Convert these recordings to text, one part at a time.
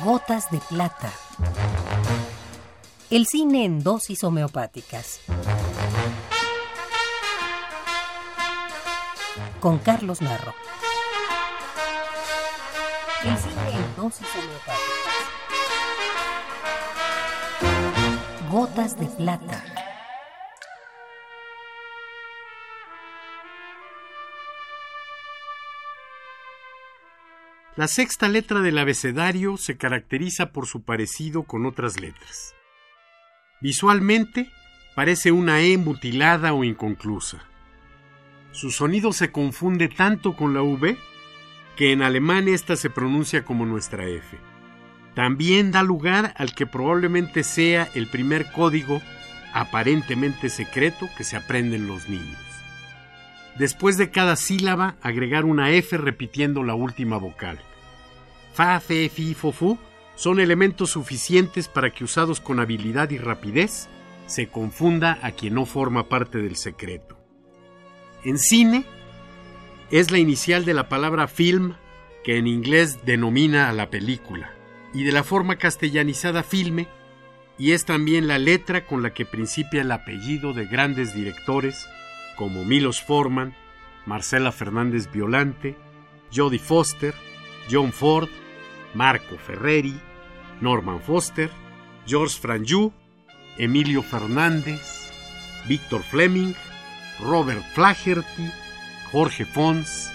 Gotas de plata. El cine en dosis homeopáticas. Con Carlos Narro. El cine en dosis homeopáticas. Gotas de plata. La sexta letra del abecedario se caracteriza por su parecido con otras letras. Visualmente parece una E mutilada o inconclusa. Su sonido se confunde tanto con la V que en alemán esta se pronuncia como nuestra F. También da lugar al que probablemente sea el primer código aparentemente secreto que se aprenden los niños. Después de cada sílaba, agregar una F repitiendo la última vocal. Fa, fe, fi, fo, fu son elementos suficientes para que usados con habilidad y rapidez se confunda a quien no forma parte del secreto. En cine es la inicial de la palabra film que en inglés denomina a la película y de la forma castellanizada filme y es también la letra con la que principia el apellido de grandes directores como Milos Forman, Marcela Fernández Violante, Jodie Foster, John Ford, Marco Ferreri, Norman Foster, George Franju, Emilio Fernández, Víctor Fleming, Robert Flaherty, Jorge Fons,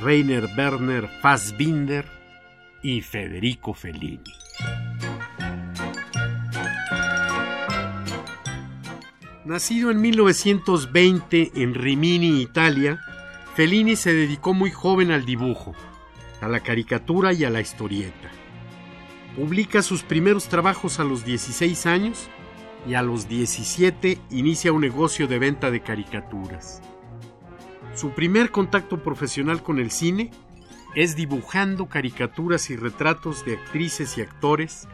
Rainer Werner Fassbinder y Federico Fellini. Nacido en 1920 en Rimini, Italia, Fellini se dedicó muy joven al dibujo, a la caricatura y a la historieta. Publica sus primeros trabajos a los 16 años y a los 17 inicia un negocio de venta de caricaturas. Su primer contacto profesional con el cine es dibujando caricaturas y retratos de actrices y actores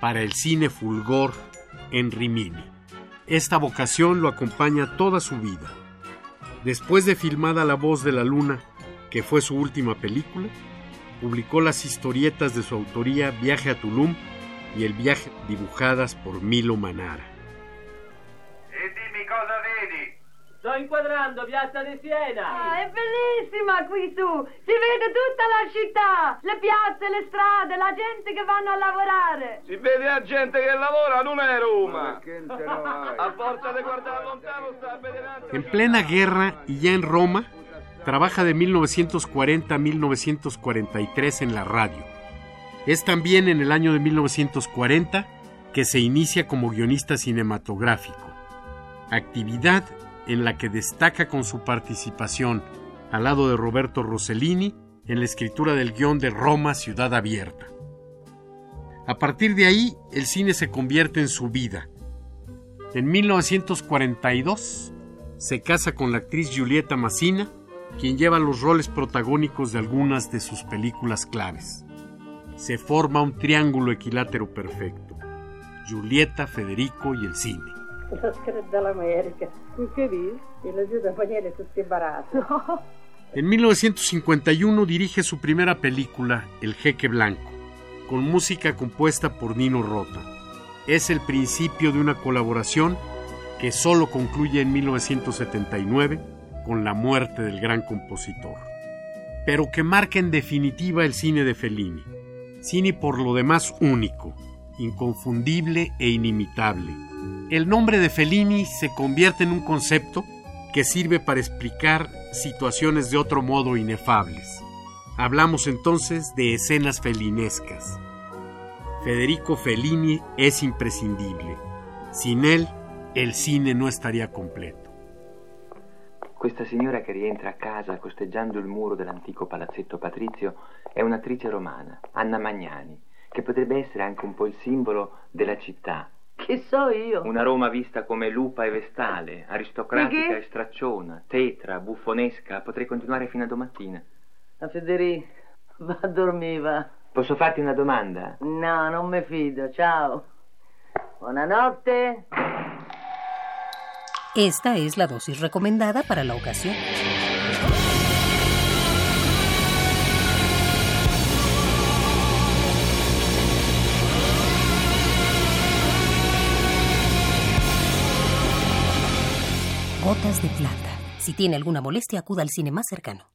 para el cine Fulgor en Rimini. Esta vocación lo acompaña toda su vida. Después de filmada La voz de la luna, que fue su última película, publicó las historietas de su autoría Viaje a Tulum y El viaje dibujadas por Milo Manara. Sto inquadrando Piazza di Siena. Ah, è bellissima qui su! Si vede tutta la città, le piazze, le strade, la gente che vanno a lavorare. Si vede la gente che lavora, non è Roma. A A forza di guardare lontano sta a vedere un'altra En plena guerra y ya en Roma, trabaja de 1940 a 1943 en la radio. Es también en el año de 1940 que se inicia como guionista cinematográfico, actividad en la que destaca con su participación al lado de Roberto Rossellini en la escritura del guion de Roma Ciudad Abierta. A partir de ahí, el cine se convierte en su vida. En 1942 se casa con la actriz Giulietta Massina, quien lleva los roles protagónicos de algunas de sus películas claves. Se forma un triángulo equilátero perfecto. Giulietta, Federico y el cine. En 1951 dirige su primera película, El Jeque Blanco, con música compuesta por Nino Rota. Es el principio de una colaboración que solo concluye en 1979 con la muerte del gran compositor, pero que marca en definitiva el cine de Fellini, cine por lo demás único, inconfundible e inimitable. El nombre de Fellini se convierte en un concepto que sirve para explicar situaciones de otro modo inefables. Hablamos entonces de escenas felinescas. Federico Fellini es imprescindible. Sin él, el cine no estaría completo. Questa signora che rientra a casa costeggiando il muro dell'antico palazzetto patrizio è un'attrice romana, Anna Magnani, che potrebbe essere anche un po' il simbolo della città. Che so io? Una Roma vista come lupa e vestale, aristocratica che? e stracciona, tetra, buffonesca, potrei continuare fino a domattina. La Federica, va a dormire, va. Posso farti una domanda? No, non mi fido, ciao. Buonanotte. Esta es la dosis recomendada para la ocasión. Si tiene alguna molestia, acuda al cine más cercano.